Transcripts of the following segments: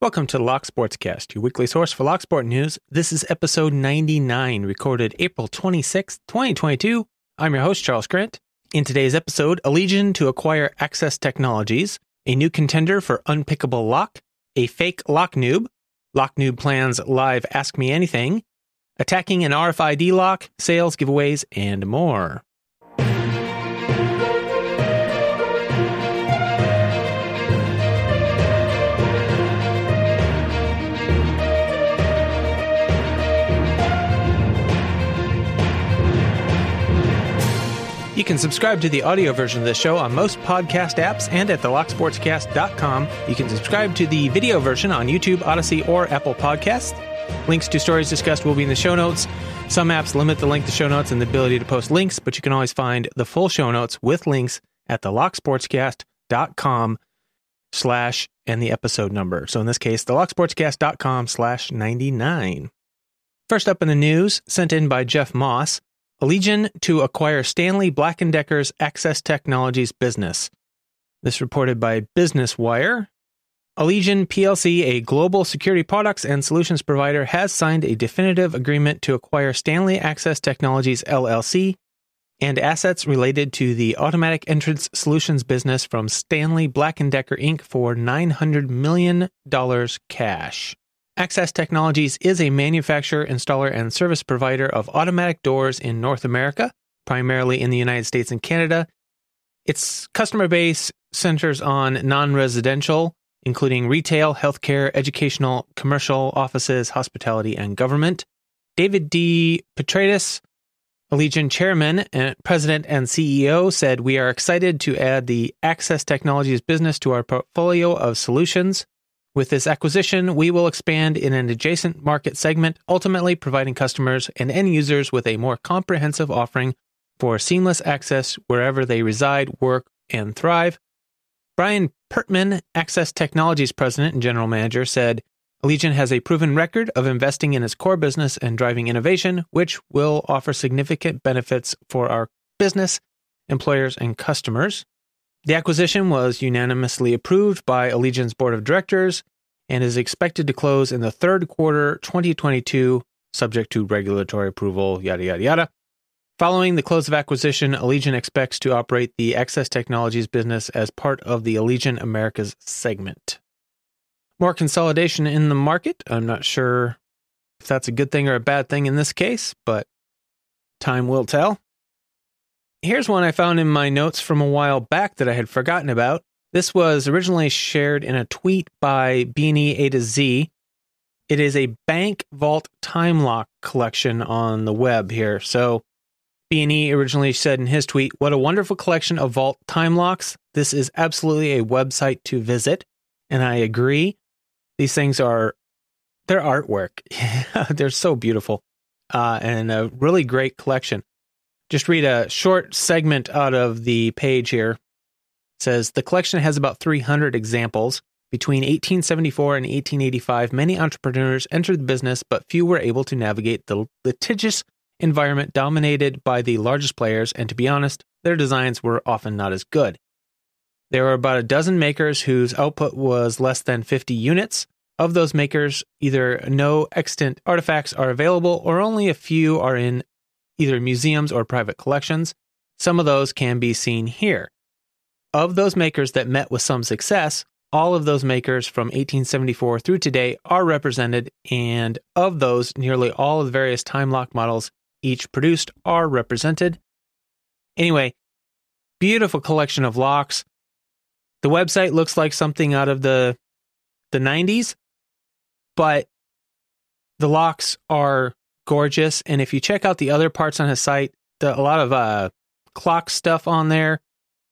Welcome to Lock Sportscast, your weekly source for Lock Sport news. This is episode 99, recorded April 26, 2022. I'm your host, Charles Grant. In today's episode, Allegion to acquire Access Technologies, a new contender for unpickable lock, a fake lock noob, lock noob plans live Ask Me Anything, attacking an RFID lock, sales giveaways, and more. You can subscribe to the audio version of the show on most podcast apps and at thelocksportscast.com. You can subscribe to the video version on YouTube, Odysee, or Apple Podcasts. Links to stories discussed will be in the show notes. Some apps limit the length to show notes and the ability to post links, but you can always find the full show notes with links at thelocksportscast.com slash and the episode number. So in this case, thelocksportscast.com slash 99. First up in the news, sent in by Jeff Moss. Allegion to acquire Stanley Black & Decker's Access Technologies business. This reported by Business Wire. Allegion PLC, a global security products and solutions provider, has signed a definitive agreement to acquire Stanley Access Technologies LLC and assets related to the automatic entrance solutions business from Stanley Black & Decker Inc. for $900 million cash. Access Technologies is a manufacturer, installer, and service provider of automatic doors in North America, primarily in the United States and Canada. Its customer base centers on non residential, including retail, healthcare, educational, commercial, offices, hospitality, and government. David D. Petratos, Allegion chairman, and president, and CEO, said, We are excited to add the Access Technologies business to our portfolio of solutions. With this acquisition, we will expand in an adjacent market segment, ultimately providing customers and end users with a more comprehensive offering for seamless access wherever they reside, work, and thrive. Brian Pertman, Access Technologies President and General Manager, said Allegion has a proven record of investing in its core business and driving innovation, which will offer significant benefits for our business, employers, and customers. The acquisition was unanimously approved by Allegion's board of directors and is expected to close in the third quarter 2022, subject to regulatory approval, yada, yada, yada. Following the close of acquisition, Allegion expects to operate the Access Technologies business as part of the Allegion Americas segment. More consolidation in the market. I'm not sure if that's a good thing or a bad thing in this case, but time will tell. Here's one I found in my notes from a while back that I had forgotten about. This was originally shared in a tweet by Beanie A to Z. It is a Bank Vault time lock collection on the web here. So Beanie originally said in his tweet, What a wonderful collection of Vault time locks. This is absolutely a website to visit. And I agree. These things are, they're artwork. they're so beautiful uh, and a really great collection just read a short segment out of the page here. Says the collection has about 300 examples. Between 1874 and 1885, many entrepreneurs entered the business, but few were able to navigate the litigious environment dominated by the largest players, and to be honest, their designs were often not as good. There were about a dozen makers whose output was less than 50 units. Of those makers, either no extant artifacts are available or only a few are in either museums or private collections. Some of those can be seen here. Of those makers that met with some success, all of those makers from 1874 through today are represented, and of those, nearly all of the various time lock models each produced are represented. Anyway, beautiful collection of locks. The website looks like something out of the the 90s, but the locks are gorgeous. And if you check out the other parts on his site, the, a lot of uh, clock stuff on there,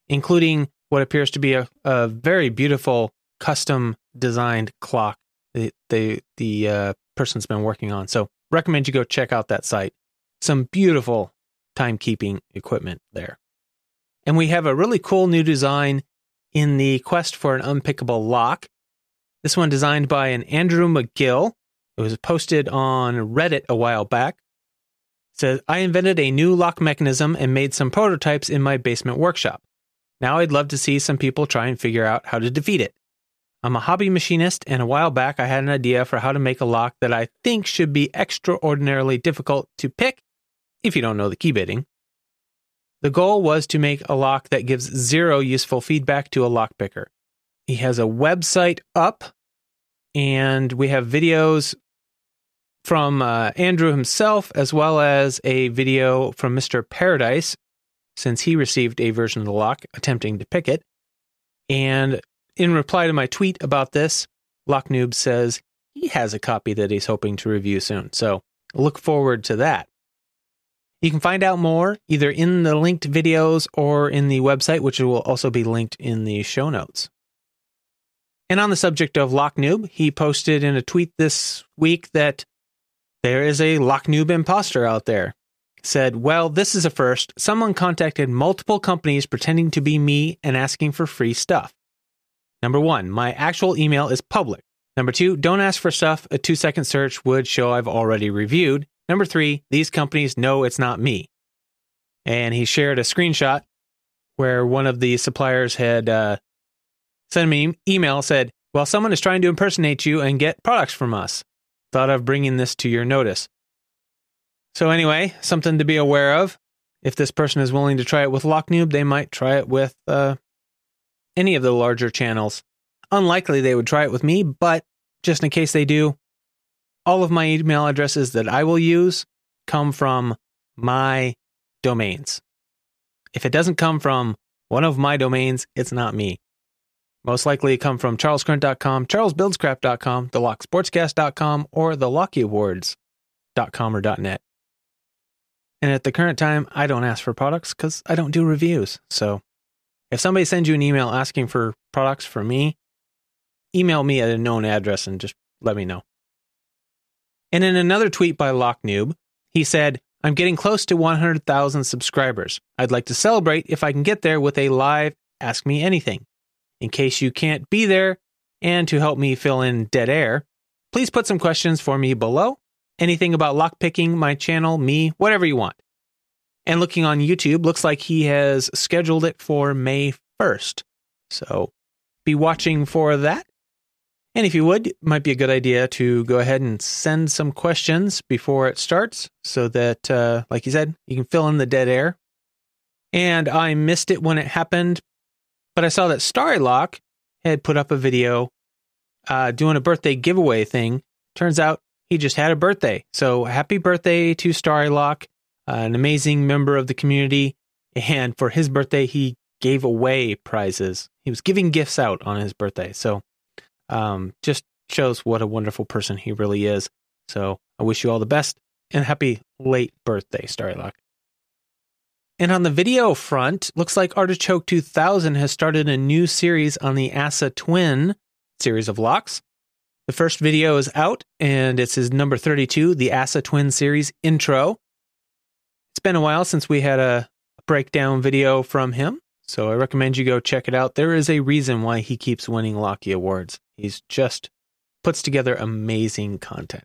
including what appears to be a, a very beautiful custom designed clock the the, the uh, person's been working on. So recommend you go check out that site. Some beautiful timekeeping equipment there. And we have a really cool new design in the quest for an unpickable lock. This one designed by an Andrew Magill, it was posted on Reddit a while back. It says, I invented a new lock mechanism and made some prototypes in my basement workshop. Now I'd love to see some people try and figure out how to defeat it. I'm a hobby machinist, and a while back I had an idea for how to make a lock that I think should be extraordinarily difficult to pick if you don't know the key bitting. The goal was to make a lock that gives zero useful feedback to a lockpicker. He has a website up, and we have videos from uh, Andrew himself, as well as a video from Mr. Paradise, since he received a version of the lock attempting to pick it. And in reply to my tweet about this, Locknoob says he has a copy that he's hoping to review soon. So look forward to that. You can find out more either in the linked videos or in the website, which will also be linked in the show notes. And on the subject of Locknoob, he posted in a tweet this week that there is a Locknoob imposter out there. Said, Well, this is a first. Someone contacted multiple companies pretending to be me and asking for free stuff. Number one, my actual email is public. Number two, don't ask for stuff a two second search would show I've already reviewed. Number three, these companies know it's not me. And he shared a screenshot where one of the suppliers had uh, sent me an email said, Well, someone is trying to impersonate you and get products from us. Thought of bringing this to your notice. So, anyway, something to be aware of. If this person is willing to try it with Locknoob, they might try it with uh, any of the larger channels. Unlikely they would try it with me, but just in case they do, all of my email addresses that I will use come from my domains. If it doesn't come from one of my domains, it's not me. Most likely come from charlescurrent.com, charlesbuildscrap.com, thelocksportscast.com, or thelockyAwards.com or .net. And at the current time, I don't ask for products because I don't do reviews. So if somebody sends you an email asking for products for me, email me at a known address and just let me know. And in another tweet by Locknoob, he said, I'm getting close to 100,000 subscribers. I'd like to celebrate if I can get there with a live Ask Me Anything. In case you can't be there, and to help me fill in dead air, please put some questions for me below. Anything about lockpicking, my channel, me, whatever you want. And looking on YouTube, looks like he has scheduled it for May 1st. So be watching for that. And if you would, it might be a good idea to go ahead and send some questions before it starts so that, uh, like you said, you can fill in the dead air. And I missed it when it happened, but I saw that Starrylock had put up a video uh, doing a birthday giveaway thing. Turns out he just had a birthday. So happy birthday to Starrylock an amazing member of the community. And for his birthday, he gave away prizes. He was giving gifts out on his birthday. So um, just shows what a wonderful person he really is. So I wish you all the best and happy late birthday, Starrylock. And on the video front, looks like Artichoke 2000 has started a new series on the ASSA Twin series of locks. The first video is out, and it's his number 32, the ASSA Twin series intro. It's been a while since we had a breakdown video from him, so I recommend you go check it out. There is a reason why he keeps winning Locky Awards. He's just puts together amazing content.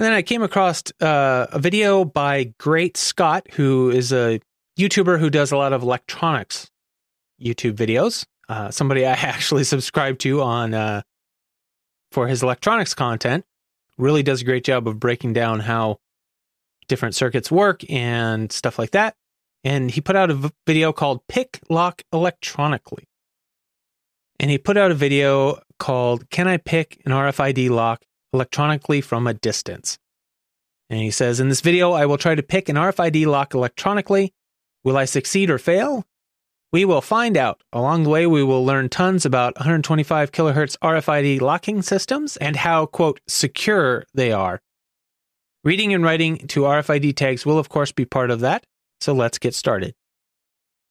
And then I came across uh, a video by Great Scott, who is a YouTuber who does a lot of electronics YouTube videos. Uh, somebody I actually subscribe to on uh, for his electronics content. Really does a great job of breaking down how different circuits work and stuff like that. And he put out a v- video called Pick Lock Electronically. And he put out a video called Can I Pick an RFID Lock Electronically from a Distance? And he says, In this video, I will try to pick an RFID lock electronically. Will I succeed or fail? We will find out. Along the way, we will learn tons about 125 kilohertz RFID locking systems and how, quote, secure they are. Reading and writing to RFID tags will, of course, be part of that. So let's get started.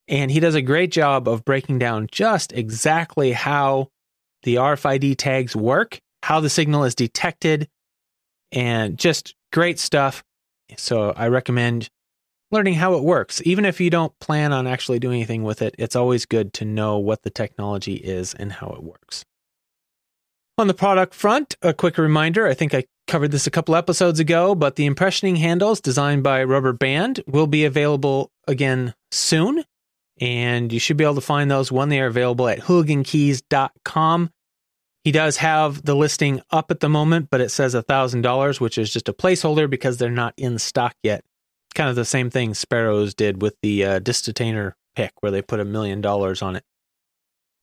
And he does a great job of breaking down just exactly how the RFID tags work, how the signal is detected, and just great stuff. So I recommend learning how it works. Even if you don't plan on actually doing anything with it, it's always good to know what the technology is and how it works. On the product front, a quick reminder I think I covered this a couple episodes ago, but the impressioning handles designed by Rubber Band will be available again soon. And you should be able to find those when they are available at hooligankeys.com. He does have the listing up at the moment, but it says $1,000, which is just a placeholder because they're not in stock yet. Kind of the same thing Sparrows did with the uh, Distatainer pick, where they put a million dollars on it.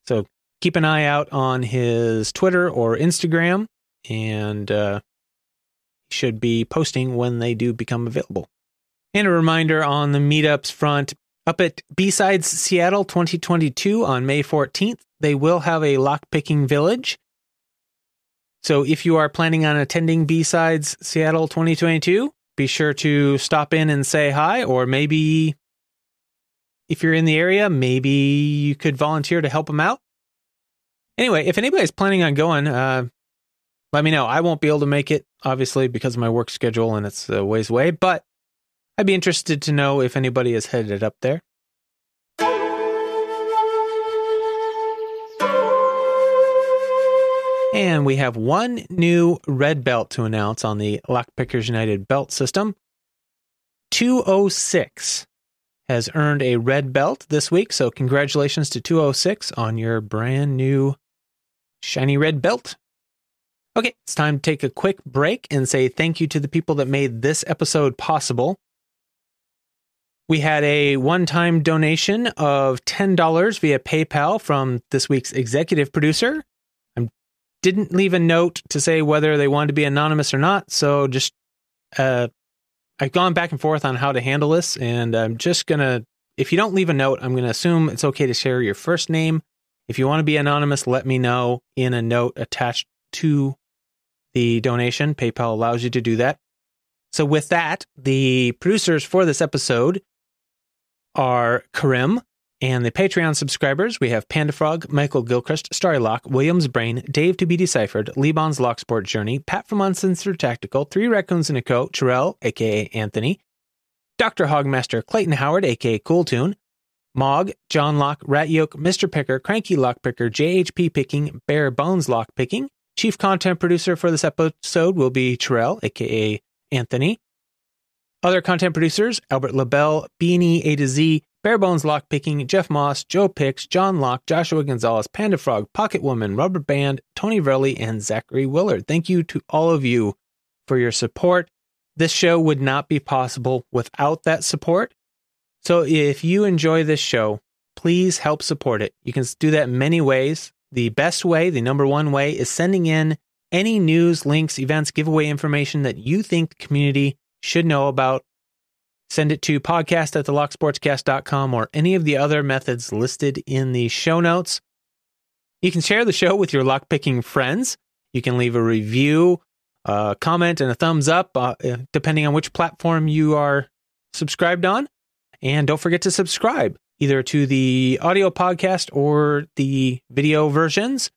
So keep an eye out on his Twitter or Instagram, and uh, should be posting when they do become available. And a reminder on the meetups front up at B-Sides Seattle 2022 on May 14th, they will have a lockpicking village. So if you are planning on attending B-Sides Seattle 2022, be sure to stop in and say hi, or maybe if you're in the area, maybe you could volunteer to help them out. Anyway, if anybody's planning on going, uh, let me know. I won't be able to make it, obviously, because of my work schedule and it's a ways away, but I'd be interested to know if anybody is headed up there. And we have one new red belt to announce on the Lockpickers United belt system. 206 has earned a red belt this week, so congratulations to 206 on your brand new shiny red belt. Okay, it's time to take a quick break and say thank you to the people that made this episode possible. We had a one time donation of $10 via PayPal from this week's executive producer, didn't leave a note to say whether they wanted to be anonymous or not. So just, uh, I've gone back and forth on how to handle this, and I'm just gonna. If you don't leave a note, I'm gonna assume it's okay to share your first name. If you want to be anonymous, let me know in a note attached to the donation. PayPal allows you to do that. So with that, the producers for this episode are Karim, and the Patreon subscribers, we have Pandafrog, Michael Gilchrist, Starlock, Williams Brain, Dave to be deciphered, Lebon's Locksport Journey, Pat from Uncensored Tactical, Three Raccoons and a Co, Terrell, aka Anthony, Dr. Hogmaster, Clayton Howard, aka Cooltoon, Mog, John Lock, Rat Yoke, Mr. Picker, Cranky Lockpicker, JHP Picking, Bare Bones Lockpicking. Chief content producer for this episode will be Terrell, aka Anthony. Other content producers, Albert LaBelle, Beanie A to Z, Barebones Lockpicking, Jeff Moss, Joe Picks, John Locke, Joshua Gonzalez, Panda Frog, Pocket Woman, Rubber Band, Tony Verley, and Zachary Willard. Thank you to all of you for your support. This show would not be possible without that support. So if you enjoy this show, please help support it. You can do that many ways. The best way, the number one way, is sending in any news, links, events, giveaway information that you think the community should know about Send it to podcast at thelocksportscast.com or any of the other methods listed in the show notes. You can share the show with your lockpicking friends. You can leave a review, a comment, and a thumbs up, uh, depending on which platform you are subscribed on. And don't forget to subscribe either to the audio podcast or the video versions.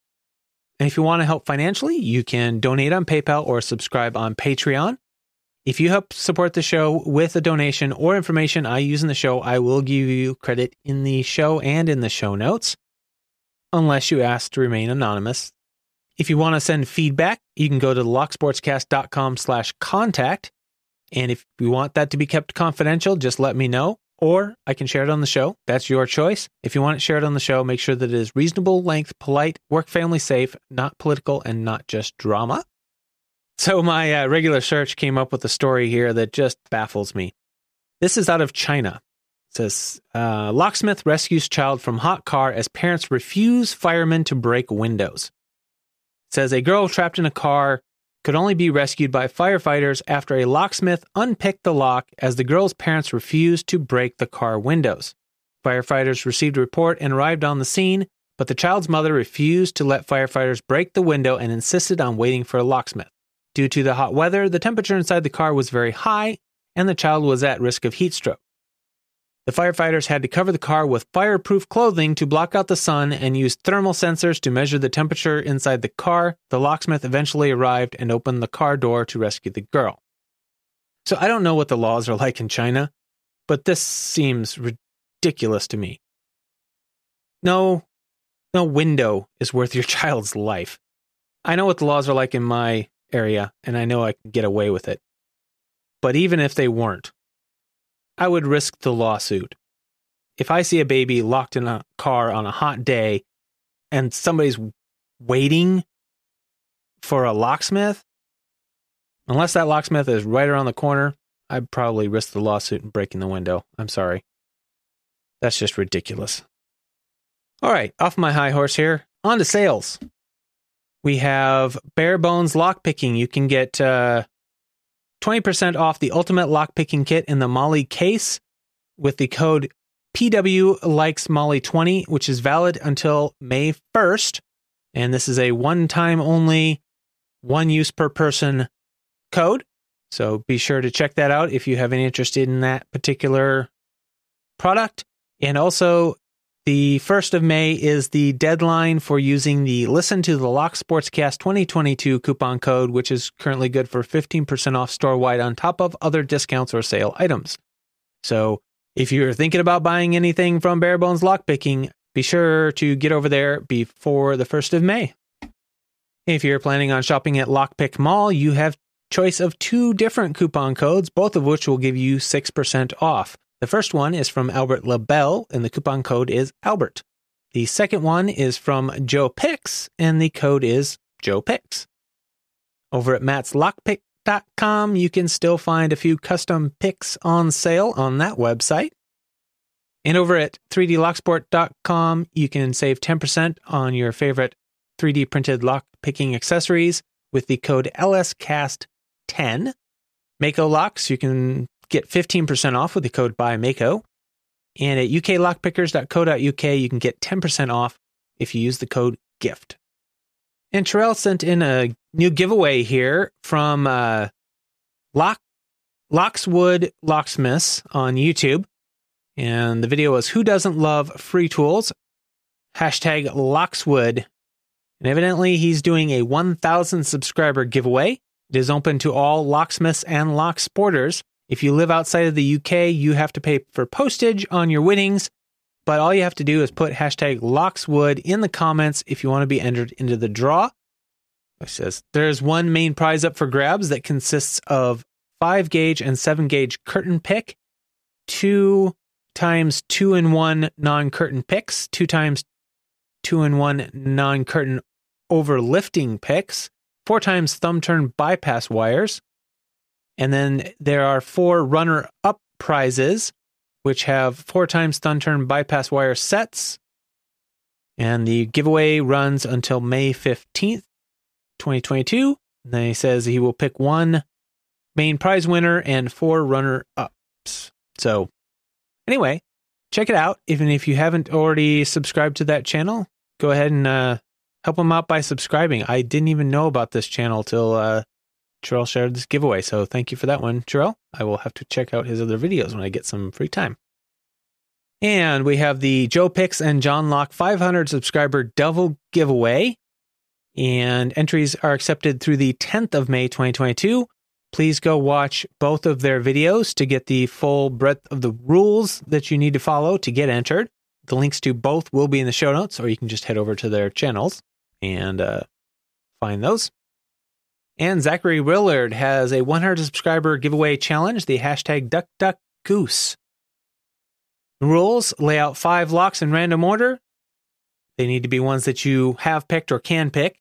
And if you want to help financially, you can donate on PayPal or subscribe on Patreon. If you help support the show with a donation or information I use in the show, I will give you credit in the show and in the show notes, unless you ask to remain anonymous. If you want to send feedback, you can go to locksportscast.com slash contact. And if you want that to be kept confidential, just let me know, or I can share it on the show. That's your choice. If you want it shared on the show, make sure that it is reasonable length, polite, work family safe, not political, and not just drama. So my uh, regular search came up with a story here that just baffles me. This is out of China. It says uh, locksmith rescues child from hot car as parents refuse firemen to break windows. It says a girl trapped in a car could only be rescued by firefighters after a locksmith unpicked the lock as the girl's parents refused to break the car windows. Firefighters received a report and arrived on the scene, but the child's mother refused to let firefighters break the window and insisted on waiting for a locksmith. Due to the hot weather, the temperature inside the car was very high, and the child was at risk of heat stroke. The firefighters had to cover the car with fireproof clothing to block out the sun and used thermal sensors to measure the temperature inside the car. The locksmith eventually arrived and opened the car door to rescue the girl. So I don't know what the laws are like in China, but this seems ridiculous to me. No, no window is worth your child's life. I know what the laws are like in my area, and I know I can get away with it. But even if they weren't, I would risk the lawsuit. If I see a baby locked in a car on a hot day and somebody's waiting for a locksmith, unless that locksmith is right around the corner, I'd probably risk the lawsuit and breaking the window. I'm sorry. That's just ridiculous. All right, off my high horse here. On to sales. We have bare bones lockpicking. You can get uh, 20% off the ultimate lockpicking kit in the Molle case with the code PW likes Molle 20, which is valid until May 1st. And this is a one time only, one use per person code. So be sure to check that out if you have any interest in that particular product. And also, the 1st of May is the deadline for using the Listen to the Lock Sportscast 2022 coupon code, which is currently good for 15% off store wide on top of other discounts or sale items. So if you're thinking about buying anything from Barebones Lockpicking, be sure to get over there before the 1st of May. If you're planning on shopping at Lockpick Mall, you have choice of two different coupon codes, both of which will give you 6% off. The first one is from Albert LaBelle, and the coupon code is Albert. The second one is from Joe Picks, and the code is Joe Picks. Over at Matt's Lockpick com. You can still find a few custom picks on sale on that website. And over at 3dlocksport.com, you can save 10% on your favorite 3D printed lock picking accessories with the code LSCAST10. Mako locks, you can get 15% off with the code by Mako. And at uklockpickers.co.uk, you can get 10% off if you use the code GIFT. And Terrell sent in a new giveaway here from uh, Lock Lockswood Locksmiths on YouTube. And the video was Who Doesn't Love Free Tools? Hashtag Lockswood. And evidently, he's doing a 1,000 subscriber giveaway. It is open to all locksmiths and lock sporters. If you live outside of the UK, you have to pay for postage on your winnings, but all you have to do is put hashtag Lockswood in the comments if you want to be entered into the draw. It says there's one main prize up for grabs that consists of five gauge and seven gauge curtain pick, two times two and one non curtain picks, two times two and one non curtain overlifting picks, four times thumb turn bypass wires. And then there are four runner up prizes which have four times thumb turn bypass wire sets. And the giveaway runs until May 15th, 2022. And then he says he will pick one main prize winner and four runner ups. So, anyway, check it out. Even if you haven't already subscribed to that channel, go ahead and uh, help him out by subscribing. I didn't even know about this channel till uh, Terrell shared this giveaway. So thank you for that one, Terrell. I will have to check out his other videos when I get some free time. And we have the Joe Picks and John Locke 500 subscriber double giveaway. And entries are accepted through the 10th of May 2022. Please go watch both of their videos to get the full breadth of the rules that you need to follow to get entered. The links to both will be in the show notes, or you can just head over to their channels and uh, find those. And Zachary Willard has a 100 subscriber giveaway challenge, the hashtag Duck Duck The rules lay out five locks in random order. They need to be ones that you have picked or can pick.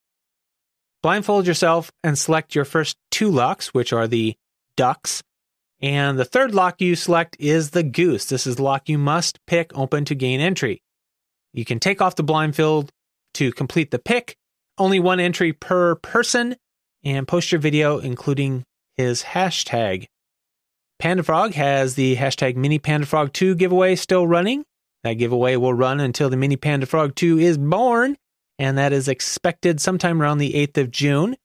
Blindfold yourself and select your first two locks, which are the ducks. And the third lock you select is the goose. This is the lock you must pick open to gain entry. You can take off the blindfold to complete the pick, only one entry per person, and post your video, including his hashtag. Panda Frog has the hashtag Mini Panda Frog 2 giveaway still running. That giveaway will run until the Mini Panda Frog 2 is born, and that is expected sometime around the 8th of June.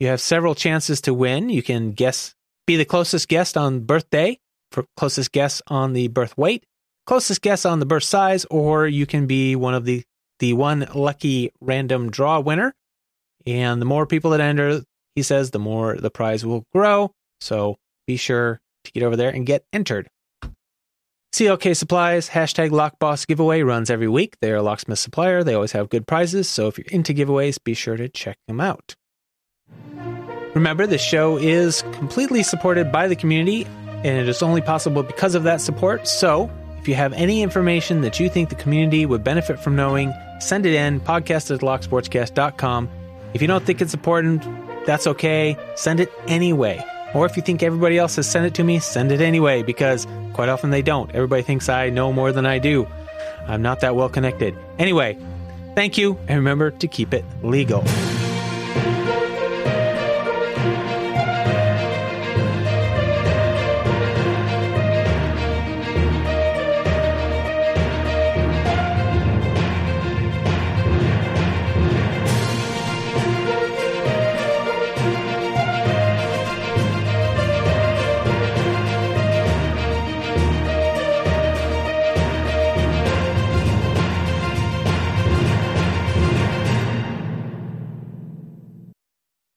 You have several chances to win. You can guess, be the closest guest on birthday, for closest guess on the birth weight, closest guess on the birth size, or you can be one of the the one lucky random draw winner. And the more people that enter, he says, the more the prize will grow. So be sure to get over there and get entered. CLK Supplies hashtag Lockboss giveaway runs every week. They are a locksmith supplier. They always have good prizes. So if you're into giveaways, be sure to check them out. Remember, the show is completely supported by the community, and it is only possible because of that support. So if you have any information that you think the community would benefit from knowing, send it in podcast at locksportscast.com If you don't think it's important, that's okay. Send it anyway. Or if you think everybody else has sent it to me, send it anyway, because quite often they don't. Everybody thinks I know more than I do. I'm not that well connected. Anyway, thank you, and remember to keep it legal.